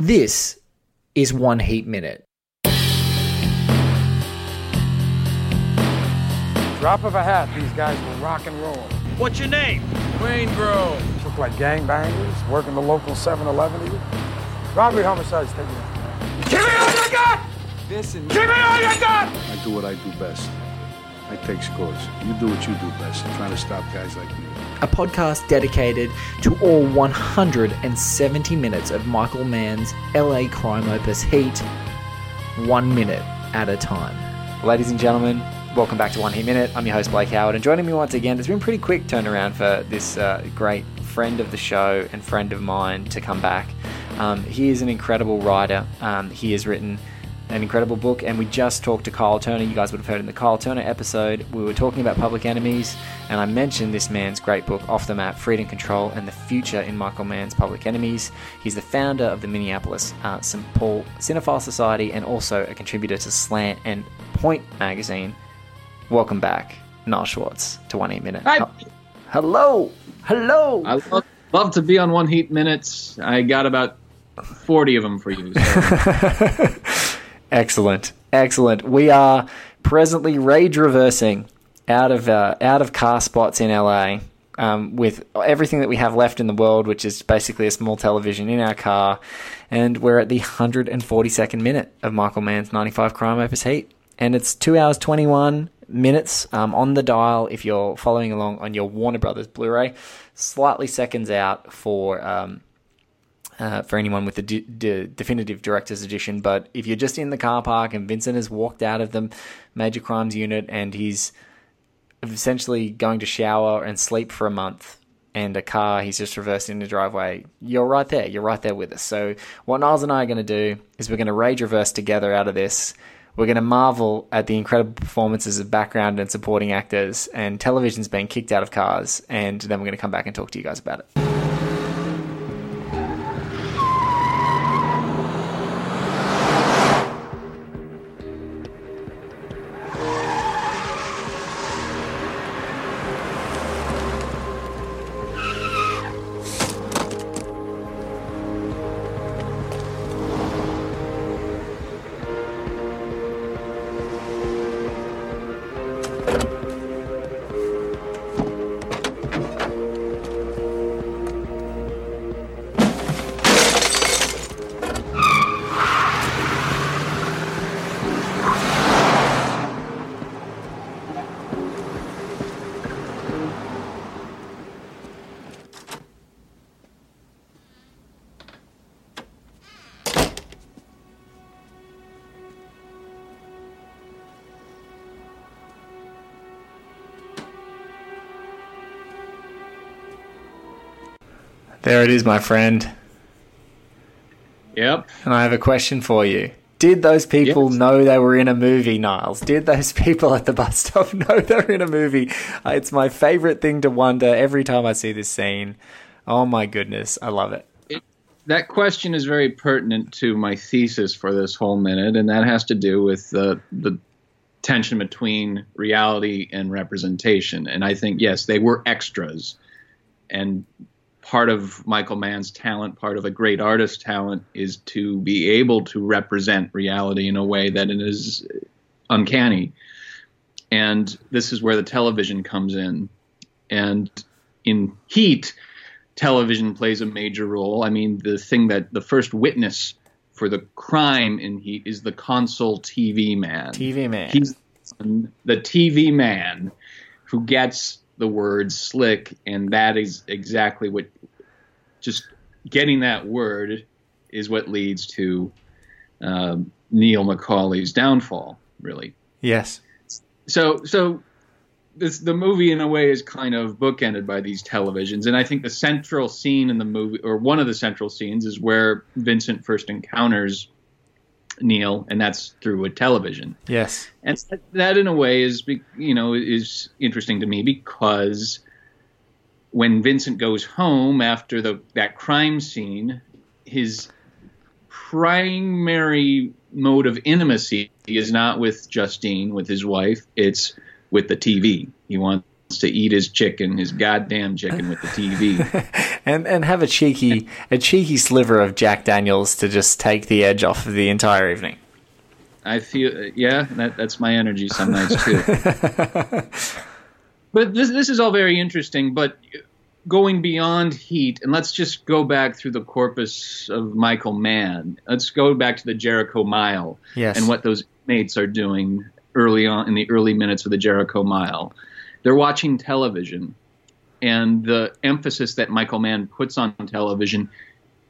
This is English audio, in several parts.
This is One Heat Minute. Drop of a hat, these guys will rock and roll. What's your name? Waingro. Look like gangbangers, working the local 7-Eleven even. Robbery, homicides, take it. Give me all you got! This and Give me all you got! I do what I do best. I take scores. You do what you do best. Trying to stop guys like me. A podcast dedicated to all 170 minutes of Michael Mann's LA crime opus Heat, one minute at a time. Ladies and gentlemen, welcome back to One Heat Minute. I'm your host, Blake Howard, and joining me once again, it's been pretty quick turnaround for this uh, great friend of the show and friend of mine to come back. Um, he is an incredible writer. Um, he has written an incredible book, and we just talked to Kyle Turner. You guys would have heard in the Kyle Turner episode. We were talking about Public Enemies, and I mentioned this man's great book, Off the Map Freedom Control and the Future in Michael Mann's Public Enemies. He's the founder of the Minneapolis uh, St. Paul Cinephile Society and also a contributor to Slant and Point magazine. Welcome back, Niles Schwartz, to One Heat Minute. Hi. Hello! Hello! I love, love to be on One Heat Minutes. I got about 40 of them for you. So. Excellent, excellent. We are presently rage reversing out of uh, out of car spots in LA um, with everything that we have left in the world, which is basically a small television in our car, and we're at the 142nd minute of Michael Mann's 95 Crime Opus Heat, and it's two hours 21 minutes um, on the dial if you're following along on your Warner Brothers Blu-ray, slightly seconds out for. Um, uh, for anyone with the d- d- definitive director's edition. But if you're just in the car park and Vincent has walked out of the major crimes unit and he's essentially going to shower and sleep for a month and a car he's just reversed in the driveway, you're right there. You're right there with us. So what Niles and I are going to do is we're going to rage reverse together out of this. We're going to marvel at the incredible performances of background and supporting actors and television's being kicked out of cars, and then we're going to come back and talk to you guys about it. There it is, my friend. yep. And I have a question for you. Did those people Yes. know they were in a movie, Niles? Did those people at the bus stop know they were in a movie? Uh, It's my favorite thing to wonder every time I see this scene. Oh my goodness, I love it. That question is very pertinent to my thesis for this whole minute, and that has to do with the, the tension between reality and representation. And I think, yes, they were extras. And part of Michael Mann's talent, part of a great artist's talent, is to be able to represent reality in a way that it is uncanny. And this is where the television comes in. And in Heat, television plays a major role. I mean, the thing that the first witness for the crime in Heat is the console TV man. TV man. He's the TV man who gets the word slick, and that is exactly what just getting that word is what leads to um, Neil McCauley's downfall, really. yes. So, so this the movie in a way is kind of bookended by these televisions, and I think the central scene in the movie, or one of the central scenes, is where Vincent first encounters Neil, and that's through a television. Yes. And that, in a way, is you know is interesting to me because when Vincent goes home after the that crime scene, his primary mode of intimacy is not with Justine, with his wife. It's with the TV. He wants to eat his chicken, his goddamn chicken with the TV. and and have a cheeky a cheeky sliver of Jack Daniels to just take the edge off of the entire evening. I feel, yeah, that, that's my energy some nights too. but this this is all very interesting. But going beyond Heat, and let's just go back through the corpus of Michael Mann. Let's go back to the Jericho Mile Yes. and what those mates are doing early on in the early minutes of the Jericho Mile. They're watching television, and the emphasis that Michael Mann puts on television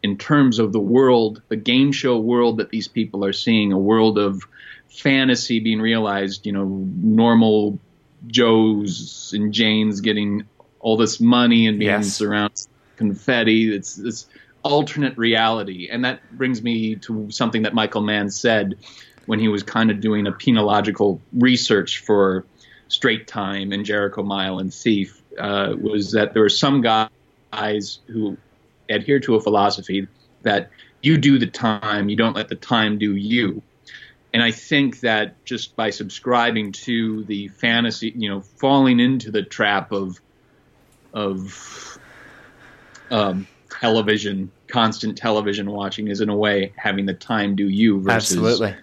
in terms of the world, the game show world that these people are seeing, a world of fantasy being realized, you know, normal Joes and Janes getting all this money and being Yes. surrounded confetti. It's this alternate reality. And that brings me to something that Michael Mann said when he was kind of doing a penological research for Straight Time and Jericho Mile and Thief, uh, was that there were some guys who adhere to a philosophy that you do the time, you don't let the time do you. And I think that just by subscribing to the fantasy, you know, falling into the trap of of um, television, constant television watching is in a way having the time do you versus Absolutely.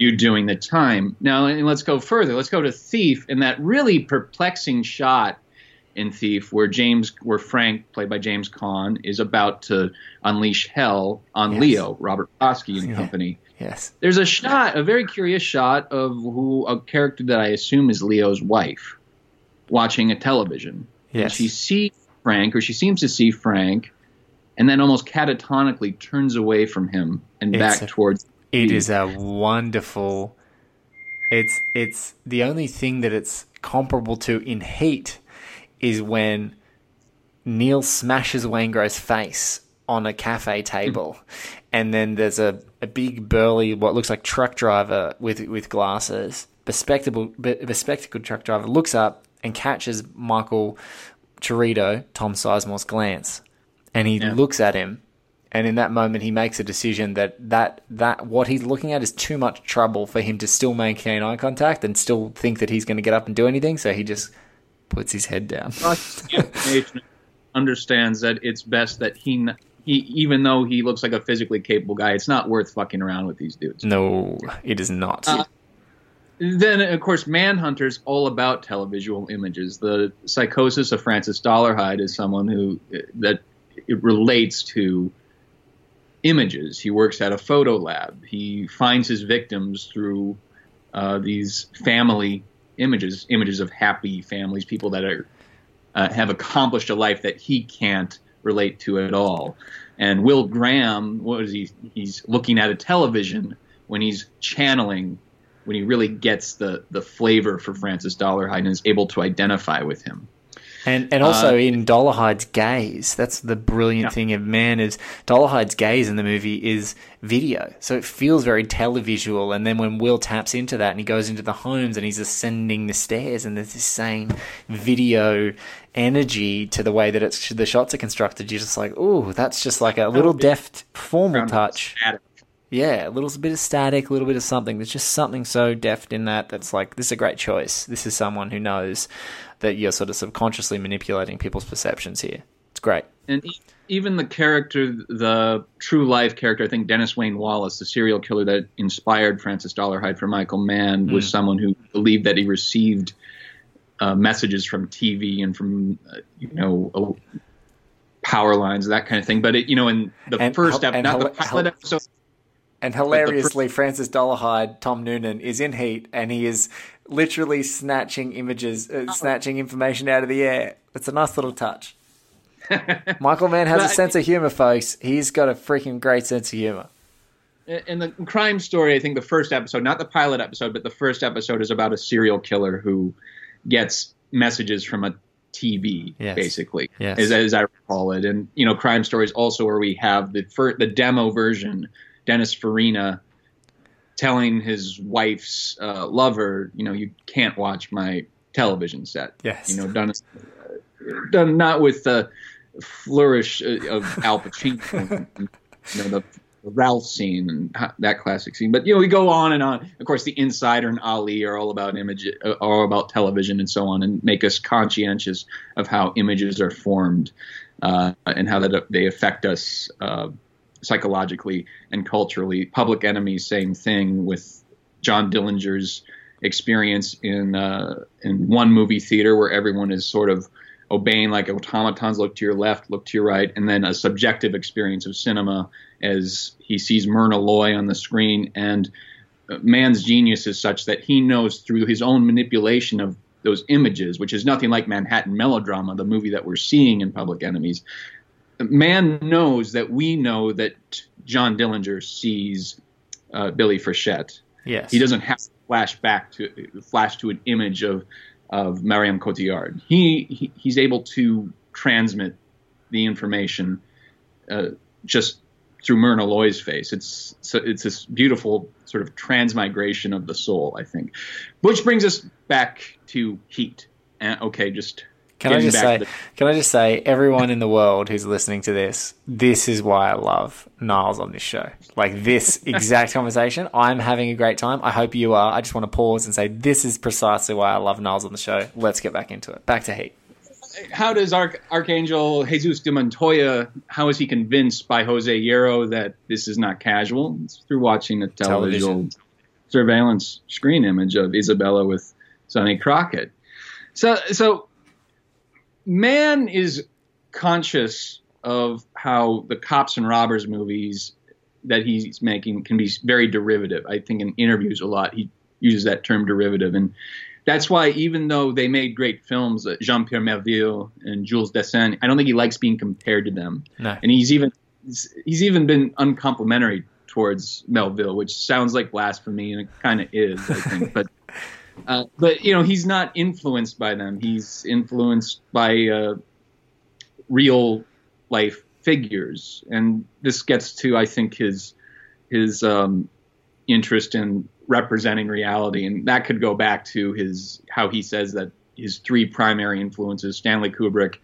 You doing the time. Now, and let's go further. Let's go to Thief and that really perplexing shot in Thief where James, where Frank, played by James Caan, is about to unleash hell on Yes. Leo, Robert Prosky and company. Yes. There's a shot, a very curious shot of who a character that I assume is Leo's wife, watching a television. And Yes. she sees Frank, or she seems to see Frank, and then almost catatonically turns away from him and It's back a- towards. It hmm. is a wonderful. It's it's the only thing that it's comparable to in Heat is when Neil smashes Waingro's face on a cafe table, hmm. and then there's a, a big burly what looks like truck driver with with glasses, bespectacled be- bespectacled truck driver looks up and catches Michael Cheritto, Tom Sizemore's glance, and he Yeah. looks at him and in that moment he makes a decision that that that what he's looking at is too much trouble for him to still maintain eye contact and still think that he's going to get up and do anything so he just puts his head down understands that it's best that he, he, even though he looks like a physically capable guy, it's not worth fucking around with these dudes. no it is not Uh, Then, of course, Manhunter's all about televisual images. The psychosis of Francis Dollarhyde is someone who that it relates to images. He works at a photo lab. He finds his victims through uh, these family images, images of happy families, people that are uh, have accomplished a life that he can't relate to at all. And Will Graham, what is he? He's looking at a television when he's channeling, when he really gets the the flavor for Francis Dollarhyde and is able to identify with him. And and also uh, in Dollarhyde's gaze that's the brilliant Yeah. thing of Mann is Dollarhyde's gaze in the movie is video so it feels very televisual and then when Will taps into that and he goes into the homes and he's ascending the stairs and there's this same video energy to the way that it's the shots are constructed you're just like oh that's just like a little deft formal touch Static. Yeah, a little bit of static, a little bit of something. There's just something so deft in that that's like, this is a great choice. This is someone who knows that you're sort of subconsciously manipulating people's perceptions here. It's great. and even the character, the true life character, I think Dennis Wayne Wallace, the serial killer that inspired Francis Dollarhyde for Michael Mann, was someone who believed that he received uh, messages from TV and from uh, you know uh, power lines, that kind of thing. But it, you know, in the And first episode, not the pilot episode, And hilariously, Francis Dollarhyde, Tom Noonan, is in Heat, and he is literally snatching images, uh, snatching information out of the air. It's a nice little touch. Michael Mann has a sense of humor, folks. He's got a freaking great sense of humor. in the crime story, I think the first episode, not the pilot episode, but the first episode is about a serial killer who gets messages from a TV, Yes. basically, Yes. as, as I recall it. And you know, crime stories also where we have the fir- the demo version, Dennis Farina telling his wife's uh, lover, you know, you can't watch my television set. Yes. you know, done done not with the flourish of Al Pacino. you know, the Ralph scene and that classic scene. But you know, we go on and on. Of course, the Insider and Ali are all about image, uh, all about television and so on, and make us conscientious of how images are formed uh, and how that they affect us uh, psychologically and culturally. Public Enemy, same thing with John Dillinger's experience in uh, in one movie theater where everyone is sort of obeying like automatons look to your left look to your right and then a subjective experience of cinema as he sees myrna loy on the screen and uh, Mann's genius is such that he knows through his own manipulation of those images which is nothing like manhattan melodrama the movie that we're seeing in public enemies Mann knows that we know that john dillinger sees uh, billy frechette Yes. he doesn't have to flash back to flash to an image of of Marion Cotillard. He, he he's able to transmit the information uh, just through Myrna Loy's face. It's so it's this beautiful sort of transmigration of the soul, I think. Which brings us back to Heat. And okay, just Can I just say? the- Can I just say, everyone in the world who's listening to this, this is why I love Niles on this show. Like this exact conversation, I'm having a great time. I hope you are. I just want to pause and say, this is precisely why I love Niles on the show. Let's get back into it. Back to Heat. how does Arch- Archangel Jesus de Montoya, how is he convinced by Jose Yero that this is not casual? It's through watching a television Television. surveillance screen image of Isabella with Sonny Crockett. So, so Mann is conscious of how the cops and robbers movies that he's making can be very derivative. I think in interviews a lot he uses that term derivative, and that's why even though they made great films, uh, Jean Pierre Melville and Jules Dassin, I don't think he likes being compared to them. No. And he's even he's he's even been uncomplimentary towards Melville, which sounds like blasphemy, and it kind of is, I think. but uh, but you know, he's not influenced by them. He's influenced by uh, real life figures, and this gets to I think his his um, interest in representing reality, and that could go back to his how he says that his three primary influences: Stanley Kubrick,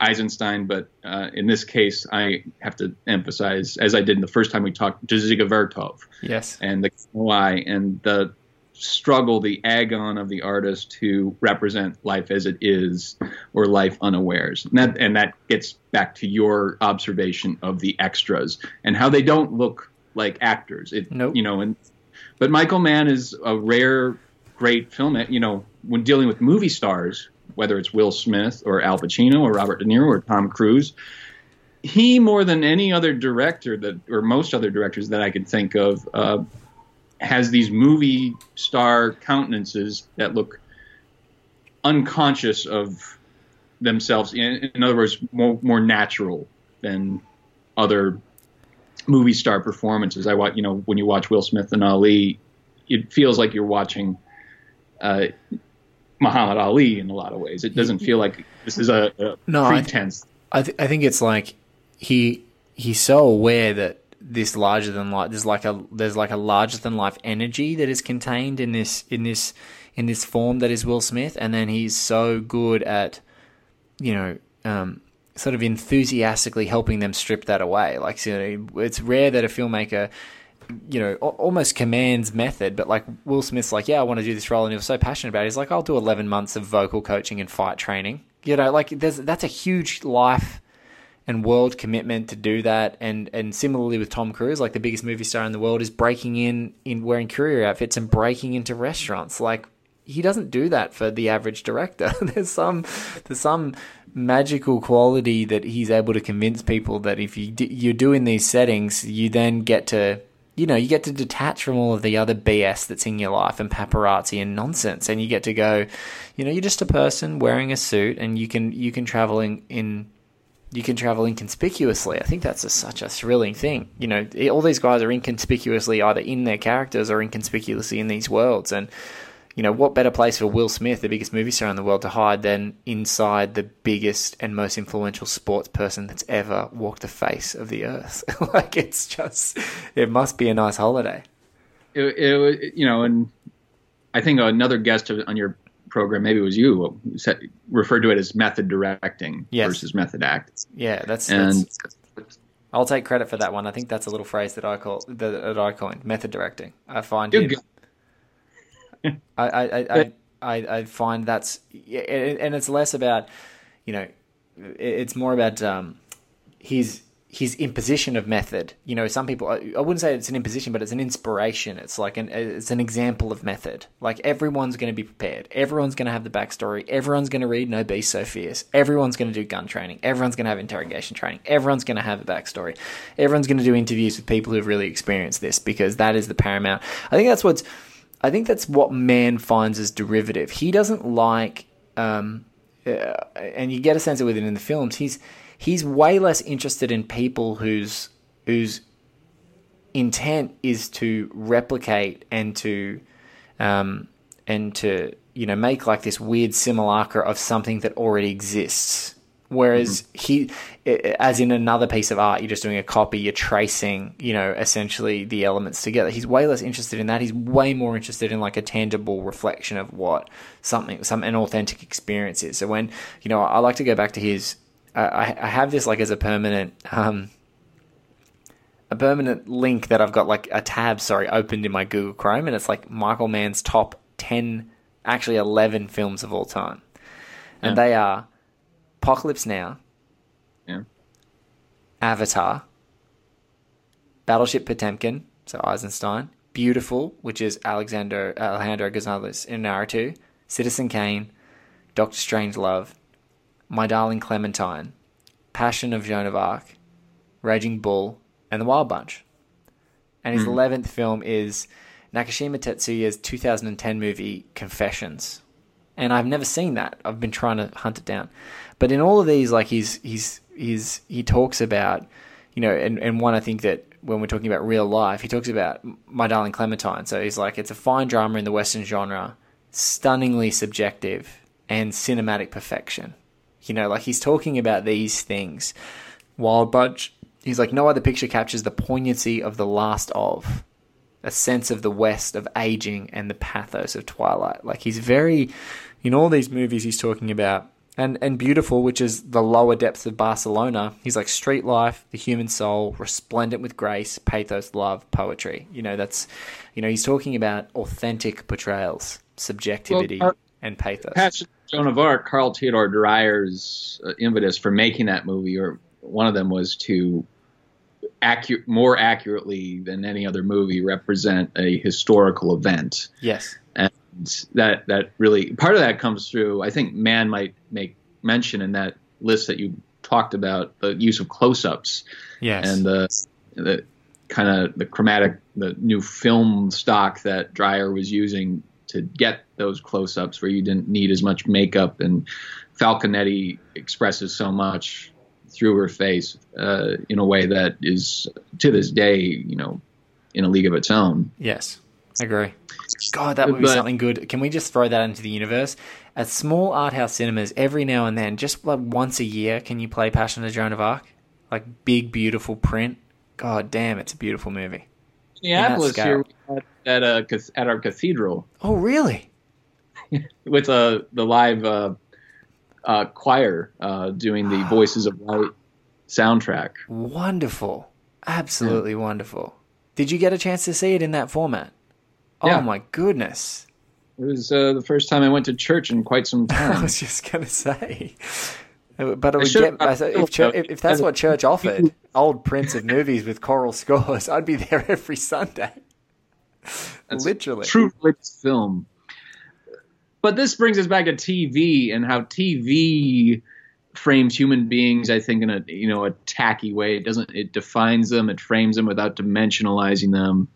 Eisenstein, but uh, in this case, I have to emphasize, as I did in the first time we talked, Dziga Vertov Yes. and the why and the struggle, the agon of the artist to represent life as it is or life unawares. And that, and that gets back to your observation of the extras and how they don't look like actors. It, Nope. You know, and but Michael Mann is a rare, great film. You know, when dealing with movie stars, whether it's Will Smith or Al Pacino or Robert De Niro or Tom Cruise, he more than any other director that, or most other directors that I could think of, uh, has these movie star countenances that look unconscious of themselves. In, in other words, more more natural than other movie star performances. I watch, you know, when you watch Will Smith and Ali, it feels like you're watching uh, Muhammad Ali in a lot of ways. It doesn't feel like this is a, a No, I th- I, th- I think it's like he he's so aware that this larger than life there's like a there's like a larger than life energy that is contained in this in this in this form that is Will Smith, and then he's so good at you know um, sort of enthusiastically helping them strip that away. Like you know, it's rare that a filmmaker you know, almost commands method, but like Will Smith's like, yeah, I want to do this role, and he was so passionate about it. He's like, I'll do 11 months of vocal coaching and fight training. You know, like there's that's a huge life and world commitment to do that. And and similarly with Tom Cruise, like the biggest movie star in the world, is breaking in in wearing courier outfits and breaking into restaurants. Like he doesn't do that for the average director. there's some there's some magical quality that he's able to convince people that if you you're doing these settings, you then get to you know you get to detach from all of the other BS that's in your life and paparazzi and nonsense, and you get to go, you know, you're just a person wearing a suit, and you can you can travel in. in you can travel inconspicuously. I think that's a, such a thrilling thing. You know, all these guys are inconspicuously either in their characters or inconspicuously in these worlds. And you know, what better place for Will Smith, the biggest movie star in the world, to hide than inside the biggest and most influential sports person that's ever walked the face of the earth? like, it's just, it must be a nice holiday. it, it, you know, and I think another guest on your program, maybe it was you, said, referred to it as method directing Yes. versus method act. Yeah, that's, And that's I'll take credit for that one. I think that's a little phrase that I call that, that I coined method directing. I find good. I, I, I, I, I, find that's yeah, and and it's less about you know it's more about um, his his imposition of method. You know, some people I wouldn't say it's an imposition, but it's an inspiration. It's like an it's an example of method. Like everyone's going to be prepared. Everyone's going to have the backstory. Everyone's going to read No Beast So Fierce. Everyone's going to do gun training. Everyone's going to have interrogation training. Everyone's going to have a backstory. Everyone's going to do interviews with people who've really experienced this because that is the paramount. I think that's what's I think that's what Mann finds as derivative. He doesn't like, um, uh, and you get a sense of it in the films. He's he's way less interested in people whose whose intent is to replicate and to um, and to you know make like this weird simulacra of something that already exists. Whereas he, as in another piece of art, you're just doing a copy, you're tracing, you know, essentially the elements together. He's way less interested in that. He's way more interested in like a tangible reflection of what something, some an authentic experience is. So when you know, I like to go back to his. I, I I have this like as a permanent. Um, a permanent link that I've got like a tab, sorry, opened in my Google Chrome, and it's like Michael Mann's top 10, actually 11 films of all time. And Yeah. they are Apocalypse Now, Yeah. Avatar, Battleship Potemkin, so Eisenstein, Biutiful, which is Alexander Alejandro Gonzalez Inarritu, Citizen Kane, Doctor Strangelove, My Darling Clementine, Passion of Joan of Arc, Raging Bull, and The Wild Bunch. And his hmm. 11th film is Nakashima Tetsuya's 2010 movie Confessions. And I've never seen that. I've been trying to hunt it down. But in all of these, like he's he's he's he talks about, you know, and, and one I think that when we're talking about real life, he talks about My Darling Clementine. So he's like, it's a fine drama in the Western genre, stunningly subjective and cinematic perfection. You know, like he's talking about these things. Wild Bunch, he's like, no other picture captures the poignancy of the last of, a sense of the West, of aging, and the pathos of Twilight. Like he's very, in all these movies, he's talking about. And, and beautiful, which is the lower depths of Barcelona. He's like street life, the human soul, resplendent with grace, pathos, love, poetry. You know, that's, you know, he's talking about authentic portrayals, subjectivity, Well, uh, and pathos. Of Joan of Arc, Carl Theodor Dreyer's uh, impetus for making that movie, or one of them was to accurate, more accurately than any other movie, represent a historical event. yes. and that that really part of that comes through. I think Mann might make mention in that list that you talked about the use of close-ups Yes. and the the kind of the chromatic, the new film stock that Dreyer was using to get those close-ups where you didn't need as much makeup and Falconetti expresses so much through her face uh, in a way that is to this day, you know, in a league of its own. Yes, I agree. God, that would be But- something good. Can we just throw that into the universe? At small art house cinemas, every now and then, just like once a year, can you play Passion of Joan of Arc? Like big, beautiful print. God damn, it's a beautiful movie. Minneapolis here we had at a at our cathedral Oh, really? with uh, the live uh, uh, choir uh, doing the Voices of Light soundtrack. Wonderful. Absolutely wonderful. Did you get a chance to see it in that format? Oh Yeah. my goodness. It was uh, the first time I went to church in quite some time. I was just gonna say, but it would get, if, if, if that's what church offered, old prints of movies with choral scores, I'd be there every Sunday. That's Literally, true religious film. But this brings us back to TV and how TV frames human beings. I think in a you know a tacky way. It doesn't. It defines them. It frames them without dimensionalizing them.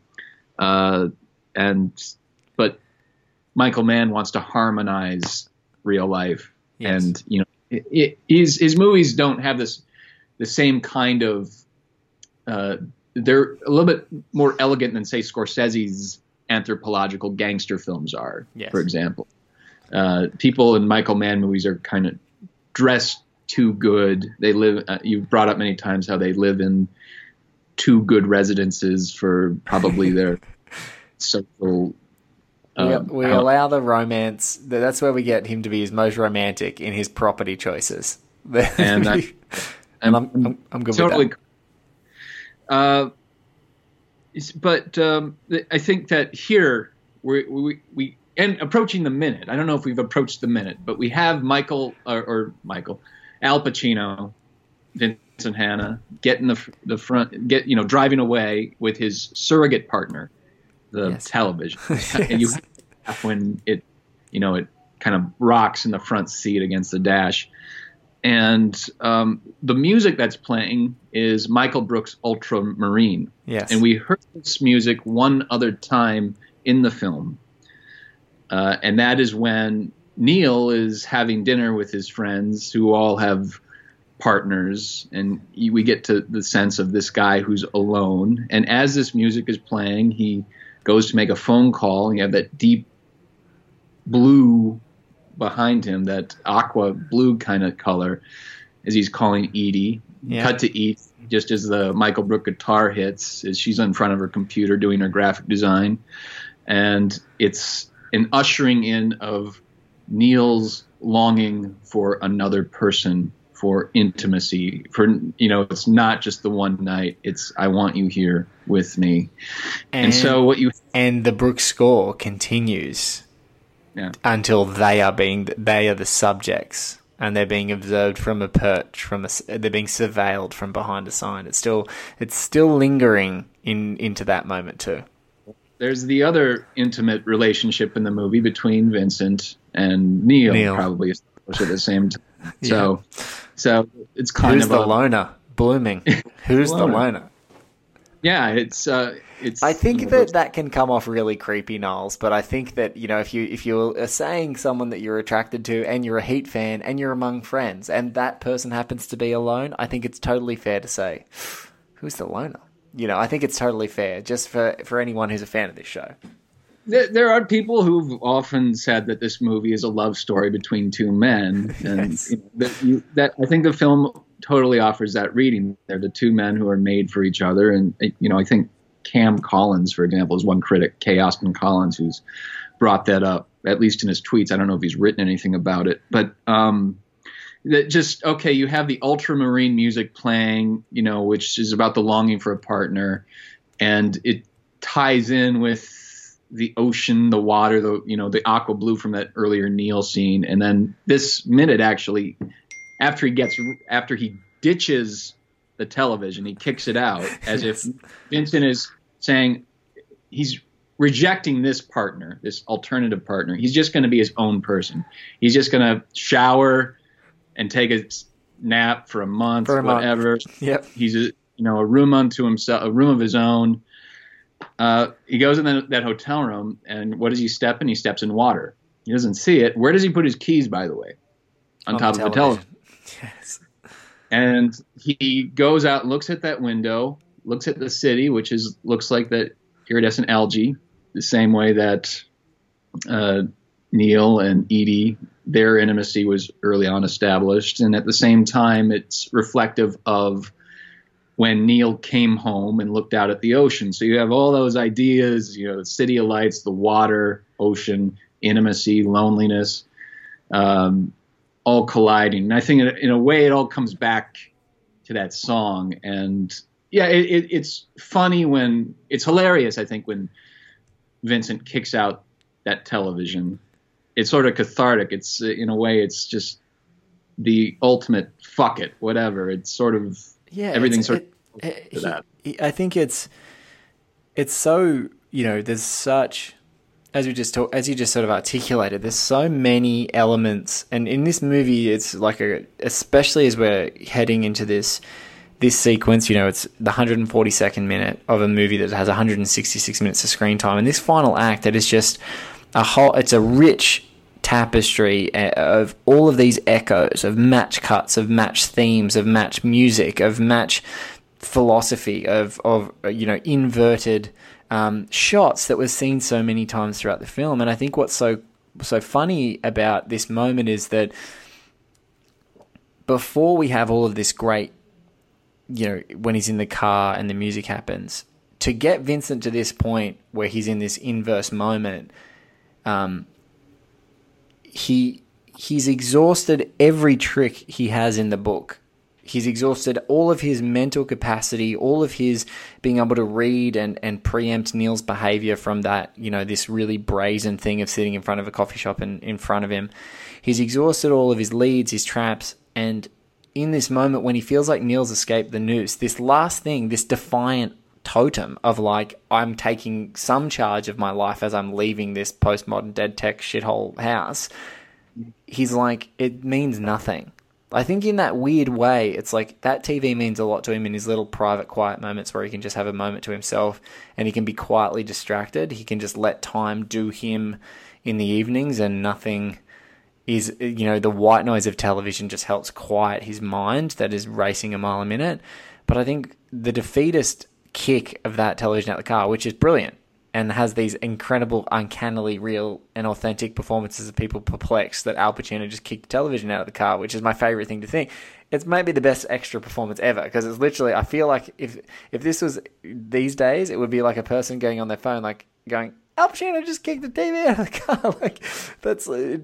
Uh, and but Michael Mann wants to harmonize real life, Yes. and you know it, it, his his movies don't have this the same kind of uh, they're a little bit more elegant than say Scorsese's anthropological gangster films are, Yes. for example. Uh, people in Michael Mann movies are kind of dressed too good. They live. Uh, you've brought up many times how they live in too good residences for probably their social. we, um, we how- allow the romance. That's where we get him to be his most romantic in his property choices. And I- and I'm, I'm, I'm good totally with Uh, but um, I think that here we we we and approaching the minute. I don't know if we've approached the minute, but we have Michael or, or Michael Al Pacino, Vincent Hanna getting the the front, get you know driving away with his surrogate partner, the Yes. television, and you have when it you know it kind of rocks in the front seat against the dash. And um, the music that's playing is Michael Brook's Ultramarine. Yes. And we heard this music one other time in the film. Uh, and that is when Neil is having dinner with his friends who all have partners. And we get to the sense of this guy who's alone. And as this music is playing, he goes to make a phone call. And you have that deep blue behind him, that aqua blue kind of color, as he's calling Edie. Yeah. Cut to Edie just as the Michael Brook guitar hits, as she's in front of her computer doing her graphic design, and it's an ushering in of Neil's longing for another person, for intimacy, for you know, it's not just the one night. It's I want you here with me, and, so what you and the Brooks score continues yeah. until they are being they are the subjects and they're being observed from a perch from a they're being surveilled from behind a sign it's still it's still lingering in into that moment too there's the other intimate relationship in the movie between Vincent and Neil, Neil. probably established at the same time. So, so it's kind who's of the a, loner blooming who's the Loner. Yeah. It's uh, it's. I think that that can come off really creepy, Niles. But I think that you know, if you if you're saying someone that you're attracted to, and you're a Heat fan, and you're among friends, and that person happens to be alone, I think it's totally fair to say, who's the loner? You know, I think it's totally fair, just for for anyone who's a fan of this show. there, there are people who've often said that this movie is a love story between two men, and Yes. you know, that, you, that I think the film totally offers that reading. They're the two men who are made for each other, and you know, I think Cam Collins, for example, is one critic, K. Austin Collins, who's brought that up at least in his tweets. I don't know if he's written anything about it, but um, that just okay. You have the ultramarine music playing, you know, which is about the longing for a partner, and it ties in with the ocean, the water, the you know the aqua blue from that earlier Neil scene, and then this minute actually, after he gets after he ditches the television, he kicks it out as if Vincent is saying he's rejecting this partner, this alternative partner. He's just going to be his own person. He's just going to shower and take a nap for a month, For a month. whatever. Yep. He's a you know a room unto himself, a room of his own. Uh, he goes in that, that hotel room, and what does he step in? He steps in water. He doesn't see it. Where does he put his keys, by the way? On, top of the television. Yes. And he goes out, looks at that window, looks at the city, which is looks like that iridescent algae, the same way that uh, Neil and Edie, their intimacy was early on established, and at the same time, it's reflective of when Neil came home and looked out at the ocean. So you have all those ideas, you know, the city of lights, the water, ocean, intimacy, loneliness. Um, all colliding. And I think in a, in a way it all comes back to that song. And yeah, it, it, it's funny when it's hilarious. I think when Vincent kicks out that television, it's sort of cathartic. It's uh, in a way, it's just the ultimate fuck it, whatever. It's sort of yeah, everything's sort it- that. he- I think it's it's so you know there's such as we just talk, as you just sort of articulated. There's so many elements, and in this movie, it's like a especially as we're heading into this this sequence. You know, it's the 142nd minute of a movie that has 166 minutes of screen time, and this final act that is just a whole. It's a rich tapestry uh, of all of these echoes of match cuts, of match themes, of match music, of match philosophy, of of you know inverted um, shots that were seen so many times throughout the film. And I think what's so so funny about this moment is that before we have all of this great, you know, when he's in the car and the music happens, to get Vincent to this point where he's in this inverse moment, um, he he's exhausted every trick he has in the book he's exhausted all of his mental capacity, all of his being able to read and, and preempt Neil's behavior from that, you know, this really brazen thing of sitting in front of a coffee shop and in front of him. He's exhausted all of his leads, his traps, and in this moment when he feels like Neil's escaped the noose, this last thing, this defiant totem of like, I'm taking some charge of my life as I'm leaving this postmodern dead tech shithole house, he's like, it means nothing. I think in that weird way, it's like that TV means a lot to him in his little private, quiet moments where he can just have a moment to himself and he can be quietly distracted. He can just let time do him in the evenings and nothing is, you know, the white noise of television just helps quiet his mind that is racing a mile a minute. But I think the defeatist kick of that television at the car, which is brilliant, and has these incredible, uncannily real and authentic performances of people perplexed that Al Pacino just kicked television out of the car, which is my favorite thing to think. It's maybe the best extra performance ever because it's literally. I feel like if if this was these days, it would be like a person going on their phone, like going, "Al Pacino just kicked the TV out of the car." like that's uh,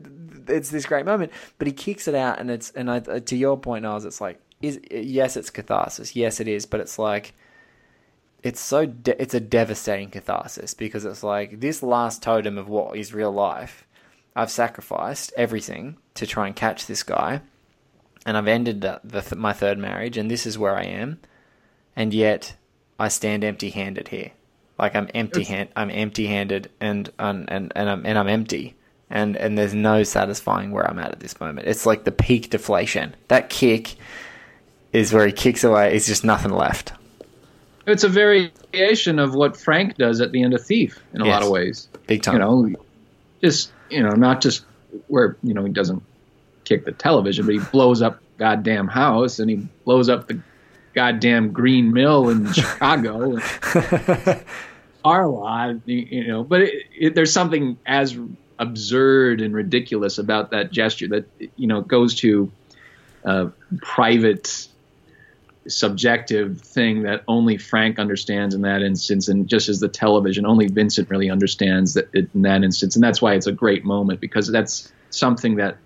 it's this great moment, but he kicks it out, and it's and I, to your point, Niles, it's like is yes, it's catharsis, yes, it is, but it's like it's so de- it's a devastating catharsis because it's like this last totem of what is real life. I've sacrificed everything to try and catch this guy, and I've ended the, the, my third marriage, and this is where I am, and yet I stand empty-handed here. Like I'm empty hand, I'm empty-handed, and and and and I'm and I'm empty, and and there's no satisfying where I'm at at this moment. It's like the peak deflation. That kick is where he kicks away. It's just nothing left. It's a variation of what Frank does at the end of Thief in a Yes. lot of ways. Big time. You know, just you know, not just where you know he doesn't kick the television, but he blows up goddamn house and he blows up the goddamn Green Mill in Chicago. Car lot, you you know, but it, it, there's something as absurd and ridiculous about that gesture that you know goes to uh, private subjective thing that only Frank understands in that instance, and just as the television, only Vincent really understands that in that instance, and that's why it's a great moment because that's something that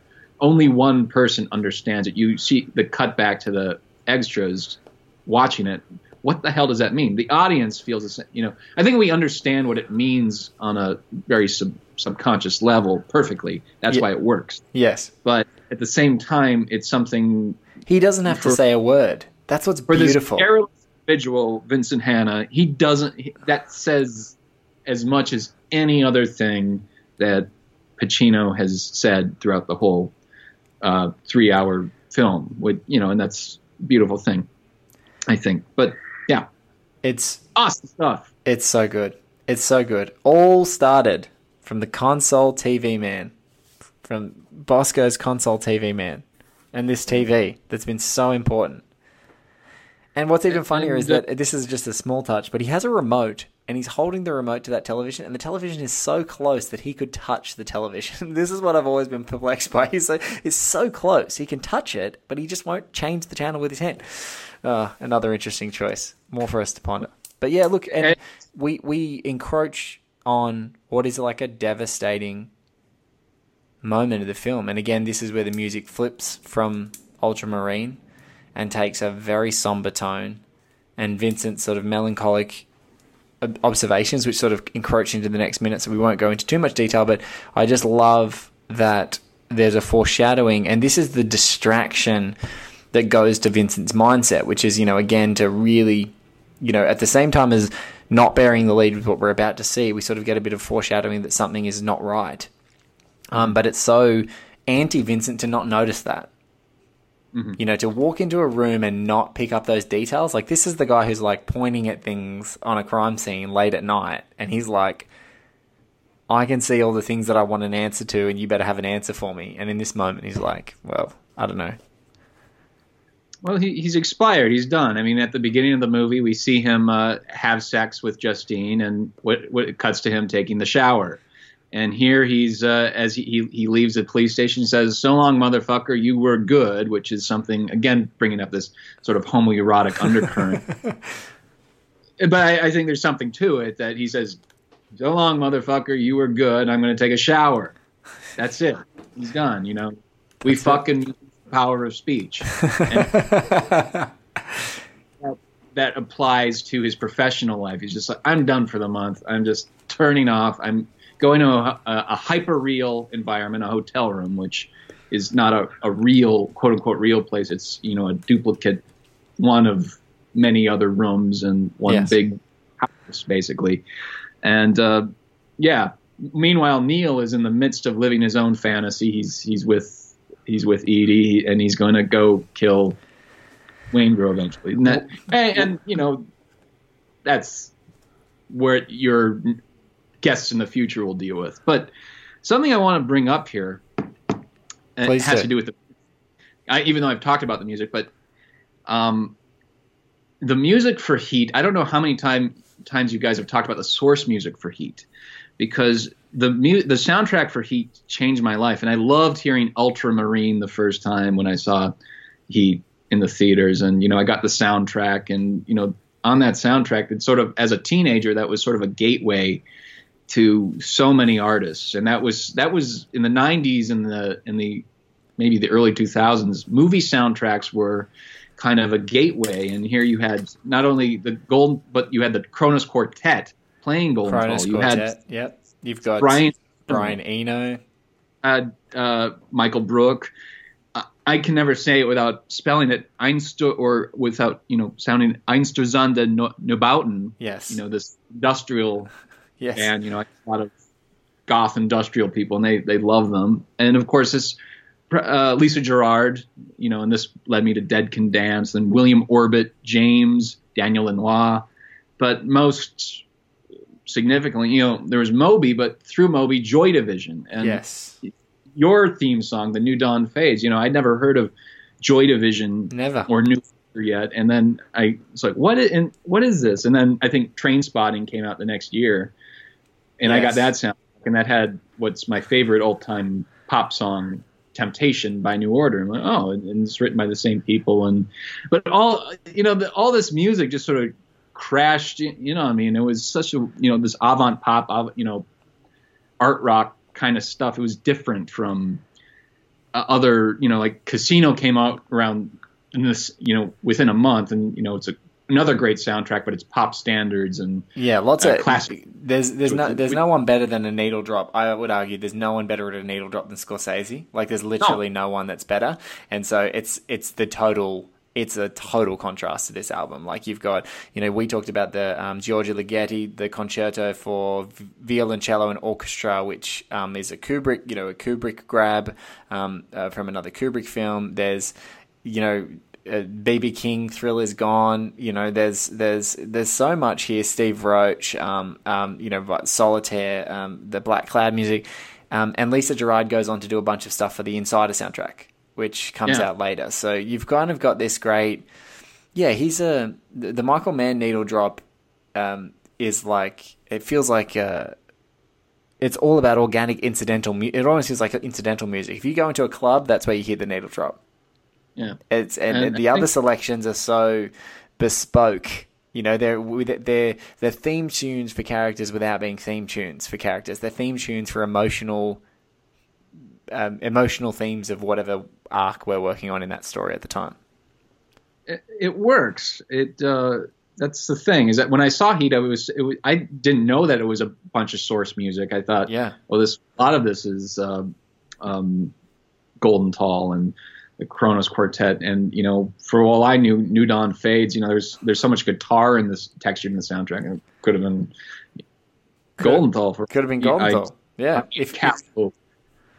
only one person understands it. You see the cut back to the extras watching it. What the hell does that mean? The audience feels the same. You know, I think we understand what it means on a very sub- subconscious level perfectly. That's Yeah. why it works. yes. But at the same time, it's something He doesn't have to say a word. That's what's for beautiful. this careless individual, Vincent Hanna, he doesn't. He, that says as much as any other thing that Pacino has said throughout the whole uh, three-hour film. With you know, and that's a beautiful thing, I think. But yeah, It's awesome stuff. it's so good. It's so good. All started from the console TV man, from Bosko's console TV man, and this TV that's been so important. And what's even funnier is that this is just a small touch, but he has a remote and he's holding the remote to that television, and the television is so close that he could touch the television. this is what I've always been perplexed by. He's so, it's so close, he can touch it, but he just won't change the channel with his hand. Uh, another interesting choice, more for us to ponder. But yeah, look, and we we encroach on what is like a devastating moment of the film, and again, this is where the music flips from ultramarine and takes a very somber tone, and Vincent's sort of melancholic observations, which sort of encroach into the next minute, so we won't go into too much detail. But I just love that there's a foreshadowing, and this is the distraction that goes to Vincent's mindset, which is, you know, again, to really, you know, at the same time as not bearing the lead with what we're about to see, we sort of get a bit of foreshadowing that something is not right. Um, but it's so anti Vincent to not notice that. You know, to walk into a room and not pick up those details. Like, this is the guy who's like pointing at things on a crime scene late at night, and he's like, I can see all the things that I want an answer to, and you better have an answer for me. And in this moment, he's like, well, I don't know. Well, he, he's expired. He's done. I mean, at the beginning of the movie, we see him uh, have sex with Justine, and what, what it cuts to him taking the shower. And here he's uh, as he, he leaves the police station, says, "So long, motherfucker. You were good," which is something again bringing up this sort of homoerotic undercurrent. but I, I think there's something to it that he says, "So long, motherfucker. You were good. I'm going to take a shower." That's it. He's done. You know, we That's it. fucking power of speech. And that applies to his professional life. He's just like, I'm done for the month. I'm just turning off. I'm going to a, a, a hyper real environment, a hotel room, which is not a, a real quote unquote real place. It's you know a duplicate one of many other rooms and one Yes. big house basically. And uh, yeah, meanwhile Neil is in the midst of living his own fantasy. He's he's with he's with Edie and he's going to go kill Waingro eventually. And, that, and, and you know that's where your guests in the future will deal with. But something I want to bring up here it has do. to do with the I, even though I've talked about the music, but um, the music for Heat. I don't know how many time, times you guys have talked about the source music for Heat, because the mu- the soundtrack for Heat changed my life, and I loved hearing Ultramarine the first time when I saw Heat in the theaters, and you know I got the soundtrack, and you know on that soundtrack, it sort of as a teenager that was sort of a gateway to so many artists, and that was that was in the '90s and the in the maybe the early 2000s. Movie soundtracks were kind of a gateway, and here you had not only the gold, but you had the Kronos Quartet playing Golden Cronus Tall. You Quartet. had Yep. You've got Brian Brian Eno. had uh, Michael Brook. I- can never say it without spelling it Einster or without you know sounding Einstürzende Neubauten. Yes. You know this industrial yes. and you know a lot of goth industrial people, and they they love them. And of course, this uh, Lisa Gerrard, you know, and this led me to Dead Can Dance, then William Orbit, James, Daniel Lanois, but most significantly, you know, there was Moby, but through Moby, Joy Division, and yes. your theme song, "The New Dawn Fades." You know, I'd never heard of Joy Division Never. or New yet, and then I was like, "What? Is, and what is this?" And then I think Trainspotting came out the next year, and I got that sound, and that had what's my favorite all-time pop song, "Temptation" by New Order. I'm like, oh, and, and it's written by the same people, and but all you know, the, all this music just sort of crashed. You know, I mean, it was such a you know this avant pop, av- you know, art rock kind of stuff. It was different from uh, other, you know, like Casino came out around in this, you know, within a month, and you know, it's a, another great soundtrack, but it's pop standards and Yeah, lots uh, of classic- There's there's no there's no one better than a needle drop. I would argue there's no one better at a needle drop than Scorsese. Like there's literally no, one that's better. And so it's it's the total it's a total contrast to this album. Like you've got, you know, we talked about the um, Giorgio Ligeti, the concerto for violoncello and orchestra, which um, is a Kubrick, you know, a Kubrick grab um, uh, from another Kubrick film. There's, you know, BB King, Thriller's Gone. You know, there's there's there's so much here. Steve Roach, um, um, you know, Solitaire, um, the Black Cloud music, um, and Lisa Gerrard goes on to do a bunch of stuff for the Insider soundtrack, which comes Yeah. out later. So you've kind of got this great. Yeah, he's a the, Michael Mann needle drop um, is like it feels like. Uh, it's all about organic incidental. Mu- it almost feels like incidental music. If you go into a club, that's where you hear the needle drop. Yeah, It's and, And the I other think- selections are so bespoke. You know, they're they're they're theme tunes for characters without being theme tunes for characters. They're theme tunes for emotional um, emotional themes of whatever arc we're working on in that story at the time. it, it works. It uh, that's the thing is that when I saw Heat, I was, it was I didn't know that it was a bunch of source music. I thought, Yeah. well, this a lot of this is uh, um, Goldenthal and the Kronos Quartet, and you know, for all I knew, New Dawn Fades. You know, there's there's so much guitar in this texture in the soundtrack. It could have been Goldenthal for Could have been Goldenthal. I- Yeah, I if, if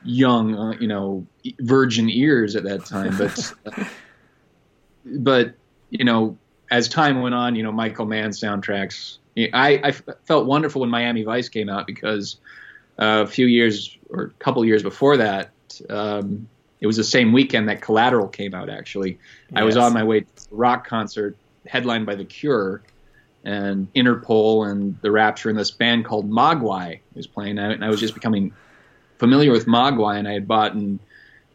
young, uh, you know, virgin ears at that time, but but you know, as time went on, you know, Michael Mann soundtracks. I, I felt wonderful when Miami Vice came out because uh, a few years or a couple years before that, um, it was the same weekend that Collateral came out. Actually, I was on my way to a rock concert headlined by The Cure and Interpol and The Rapture and this band called Mogwai was playing out, and I was just becoming familiar with Mogwai, and I had bought and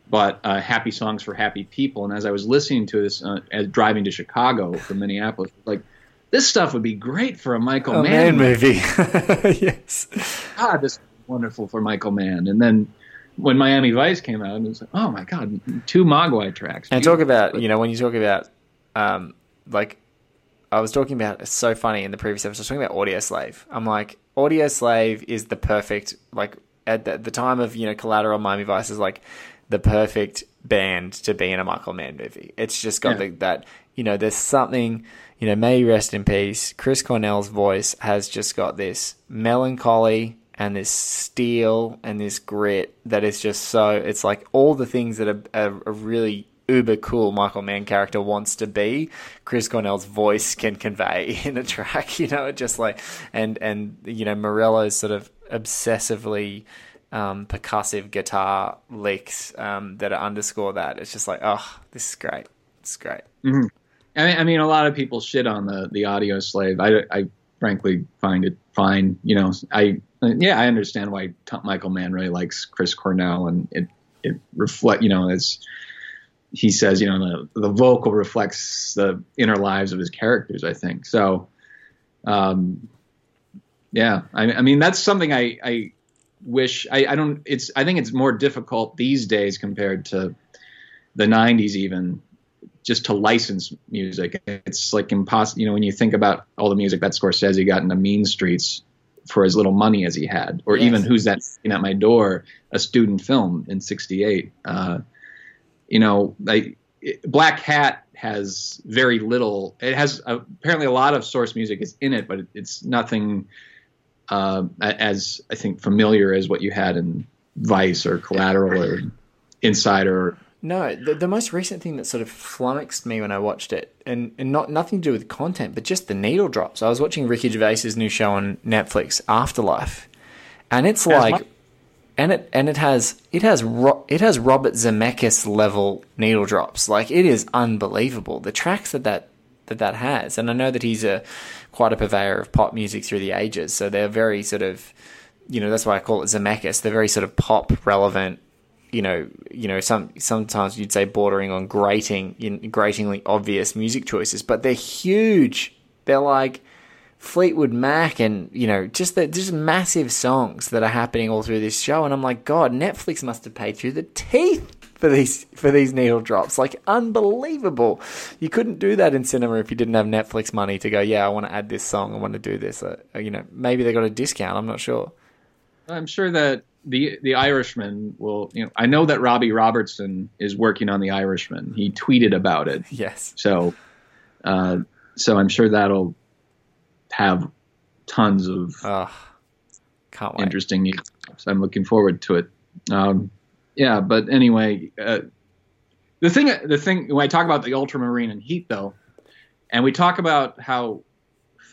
bought uh, Happy Songs for Happy People, and as I was listening to this uh, as driving to Chicago from Minneapolis, like this stuff would be great for a Michael oh, Mann man movie. movie. yes. ah, this is wonderful for Michael Mann. And then when Miami Vice came out, it was like, oh my god, two Mogwai tracks. And talk about, you know, when you talk about, um, like, I was talking about, it's so funny in the previous episode, I was talking about Audioslave. I'm like, Audioslave is the perfect, like, at the, the time of, you know, Collateral Miami Vice is like the perfect band to be in a Michael Mann movie. It's just got Yeah. the, that, you know, there's something, you know, may rest in peace. Chris Cornell's voice has just got this melancholy and this steel and this grit that is just so, it's like all the things that a, a, a really uber cool Michael Mann character wants to be, Chris Cornell's voice can convey in a track, you know, it just like, and, and, you know, Morello's sort of obsessively, um, percussive guitar licks, um, that underscore that. It's just like, oh, this is great. It's great. I mean, I mean, a lot of people shit on the the Audioslave. I, I frankly find it fine. You know, I yeah, I understand why T- Michael Mann really likes Chris Cornell, and it it reflect. You know, it's he says, you know, the the vocal reflects the inner lives of his characters. I think so. Um, yeah, I, I mean, that's something I I wish I, I don't. It's I think it's more difficult these days compared to the '90s, even just to license music. It's like impossible. You know, when you think about all the music that Scorsese got in the Mean Streets for as little money as he had, or Yes. even Who's That Knocking at My Door, a student film in '68. Uh, you know, like Blackhat has very little. It has uh, apparently a lot of source music is in it, but it, it's nothing uh, as I think familiar as what you had in Vice or Collateral or Insider. No, the, the most recent thing that sort of flummoxed me when I watched it, and, and not nothing to do with content, but just the needle drops. I was watching Ricky Gervais's new show on Netflix, Afterlife, and it's like, my- and it and it has it has Ro- it has Robert Zemeckis level needle drops. Like it is unbelievable. The tracks that that that that has, and I know that he's a quite a purveyor of pop music through the ages, so they're very sort of, you know, that's why I call it Zemeckis. They're very sort of pop relevant you know, you know, some sometimes you'd say bordering on grating, in gratingly obvious music choices, but they're huge. They're like Fleetwood Mac, and you know, just the, just massive songs that are happening all through this show. And I'm like, God, Netflix must have paid through the teeth for these for these needle drops. Like unbelievable. You couldn't do that in cinema if you didn't have Netflix money to go. Yeah, I want to add this song. I want to do this. Uh, you know, maybe they got a discount. I'm not sure. I'm sure that the the Irishman will. You know, I know that Robbie Robertson is working on the Irishman. He tweeted about it, Yes. so uh, so I'm sure that'll have tons of Oh, can't wait. interesting. So I'm looking forward to it. Um, yeah, but anyway, uh, the thing, the thing when I talk about the ultramarine and heat, though, and we talk about how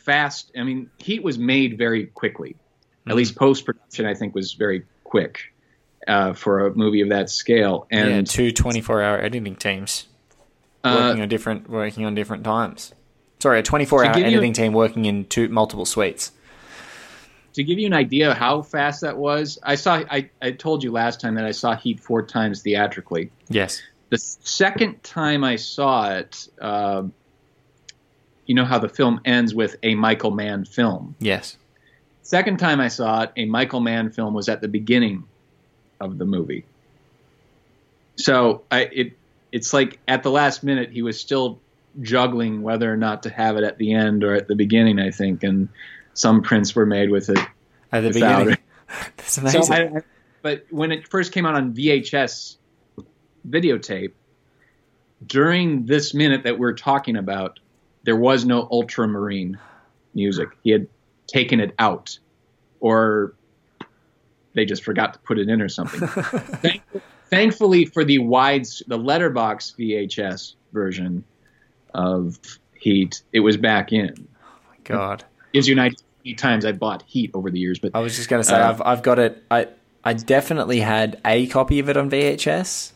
fast. I mean, heat was made very quickly. At least post production, I think, was very quick uh, for a movie of that scale. yeah, And two 24 hour editing teams uh, working on different working on different times. Sorry, a 24 hour give you- editing team working in two multiple suites. to give you an idea of how fast that was, I saw. I, I told you last time that I saw Heat four times theatrically. Yes. the second time I saw it, uh, you know how the film ends with a Michael Mann film. Yes. Second time I saw it, a Michael Mann film was at the beginning of the movie. So I, it it's like at the last minute he was still juggling whether or not to have it at the end or at the beginning. I think, and some prints were made with it At the without beginning. it. That's amazing. So I, I- but when it first came out on VHS videotape, during this minute that we're talking about, there was no ultramarine music. He had taken it out, or they just forgot to put it in or something. Thank, thankfully for the wide, the letterbox VHS version of Heat, it was back in. Oh my god. Gives you an idea how many times I bought Heat over the years, but I was just going to say Uh, I've I've got it I I definitely had a copy of it on VHS.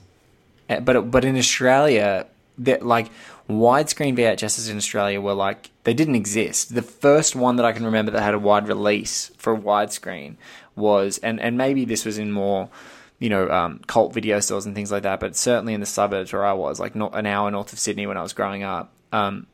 uh, But but in Australia that like widescreen VHSs in Australia were like they didn't exist. The first one that I can remember that had a wide release for widescreen was and and maybe this was in more you know um, cult video stores and things like that, but certainly in the suburbs where I was, like not an hour north of Sydney when I was growing up. Um,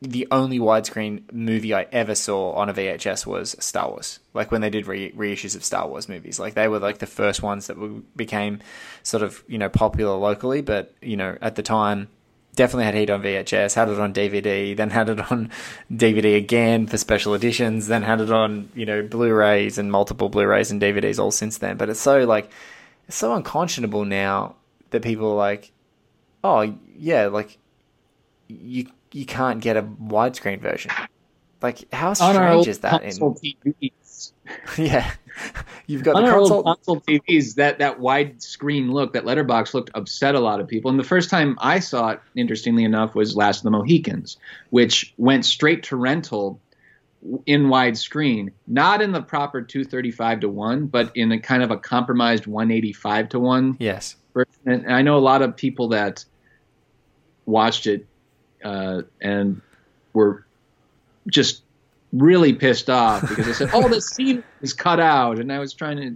the only widescreen movie I ever saw on a VHS was Star Wars. Like when they did re- reissues of Star Wars movies, like they were like the first ones that became sort of you know popular locally. But you know at the time, definitely had Heat on VHS, had it on DVD, then had it on DVD again for special editions, then had it on you know Blu-rays and multiple Blu-rays and DVDs all since then. But it's so like it's so unconscionable now that people are like, oh yeah, like you you can't get a widescreen version. Like how strange is that? In, console TVs. yeah, you've got On the our console. old console TVs, that that wide screen look, that letterbox looked upset a lot of people. And the first time I saw it, interestingly enough, was Last of the Mohicans, which went straight to rental in widescreen, not in the proper 235 to 1, but in a kind of a compromised 185 to 1 yes, version. And I know a lot of people that watched it uh, and were just really pissed off because they said, "Oh, the scene is cut out," and I was trying to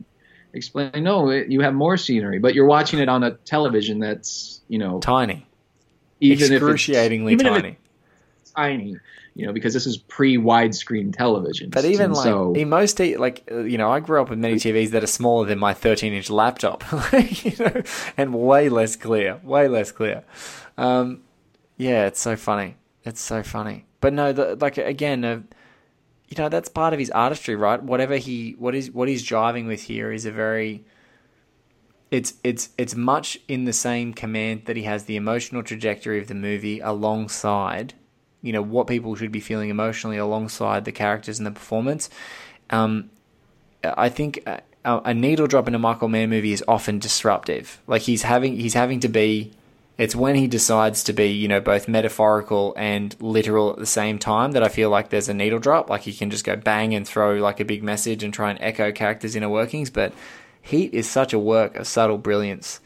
explain, "No, it, you have more scenery, but you're watching it on a television that's you know tiny, even if it's excruciatingly even if tiny. it's tiny." You know, because this is pre-widescreen television. But even and like so, in most like uh, you know, I grew up with many TVs that are smaller than my 13 inch laptop, like, you know, and way less clear, way less clear. Um, yeah, it's so funny. It's so funny. But no, the, like again, uh, you know, that's part of his artistry, right? Whatever he what is what he's driving with here is a very it's it's it's much in the same command that he has the emotional trajectory of the movie alongside you know what people should be feeling emotionally alongside the characters and the performance. Um, I think a, a needle drop in a Michael Mann movie is often disruptive. Like he's having he's having to be. It's when he decides to be, you know, both metaphorical and literal at the same time that I feel like there's a needle drop. Like he can just go bang and throw like a big message and try and echo characters' inner workings. But Heat is such a work of subtle brilliance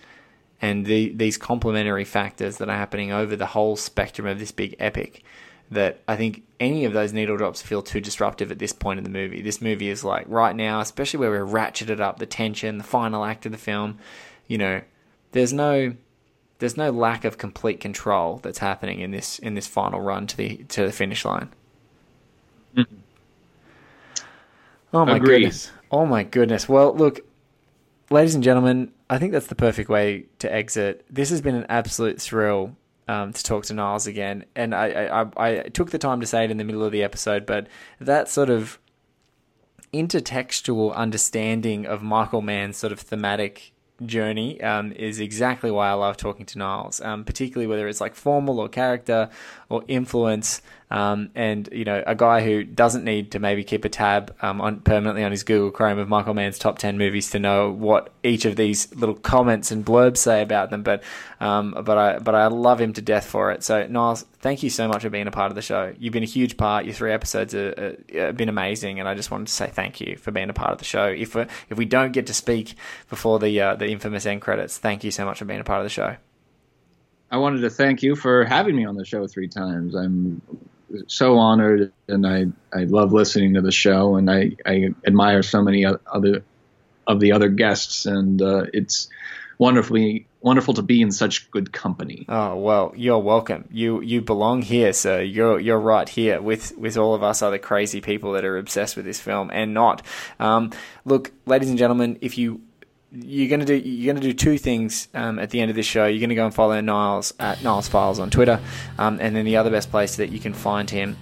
and the, these complementary factors that are happening over the whole spectrum of this big epic that I think any of those needle drops feel too disruptive at this point in the movie. This movie is like right now, especially where we're ratcheted up the tension, the final act of the film. You know, there's no there's no lack of complete control that's happening in this in this final run to the to the finish line. Oh my Agreed. goodness! Oh my goodness! Well, look, ladies and gentlemen, I think that's the perfect way to exit. This has been an absolute thrill um, to talk to Niles again, and I, I, I took the time to say it in the middle of the episode, but that sort of intertextual understanding of Michael Mann's sort of thematic journey um, is exactly why I love talking to Niles, um, particularly whether it's like formal or character or influence. Um, and you know, a guy who doesn't need to maybe keep a tab um, on permanently on his Google Chrome of Michael Mann's top ten movies to know what each of these little comments and blurbs say about them. But um, but I but I love him to death for it. So Niles, thank you so much for being a part of the show. You've been a huge part. Your three episodes have been amazing, and I just wanted to say thank you for being a part of the show. If we, if we don't get to speak before the uh, the infamous end credits, thank you so much for being a part of the show. I wanted to thank you for having me on the show three times. I'm so honored, and I, I love listening to the show, and I, I admire so many other of the other guests, and uh, it's wonderfully wonderful to be in such good company. Oh well, you're welcome. You you belong here, sir. You're you're right here with with all of us other crazy people that are obsessed with this film and not. Um, look, ladies and gentlemen, if you you're gonna do you're gonna do two things um, at the end of this show. You're gonna go and follow Niles at Niles Files on Twitter, um, and then the other best place that you can find him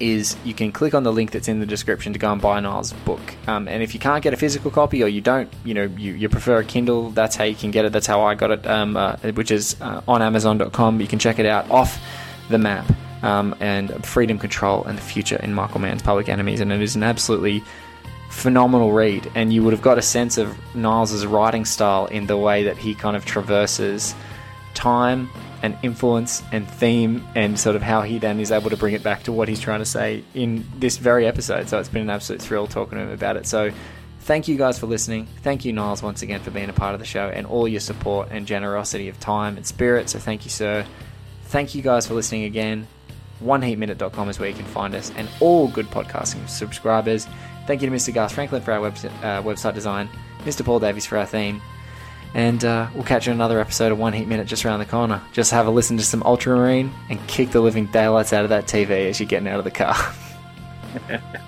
is you can click on the link that's in the description to go and buy Niles' book. Um, and if you can't get a physical copy or you don't, you know, you, you prefer a Kindle, that's how you can get it. That's how I got it, um, uh, which is uh, on Amazon.com. You can check it out off the map. Um, and Freedom Control and the Future in Michael Mann's Public Enemies. And it is an absolutely phenomenal read. And you would have got a sense of Niles' writing style in the way that he kind of traverses time and influence and theme and sort of how he then is able to bring it back to what he's trying to say in this very episode. So it's been an absolute thrill talking to him about it. So thank you guys for listening. Thank you, Niles, once again for being a part of the show and all your support and generosity of time and spirit. So thank you, sir. Thank you guys for listening again. OneHeatMinute.com is where you can find us and all good podcasting subscribers. Thank you to Mr. Gus Franklin for our website, uh, website design, Mr. Paul Davies for our theme. And uh, we'll catch you in another episode of One Heat Minute just around the corner. Just have a listen to some Ultramarine and kick the living daylights out of that TV as you're getting out of the car.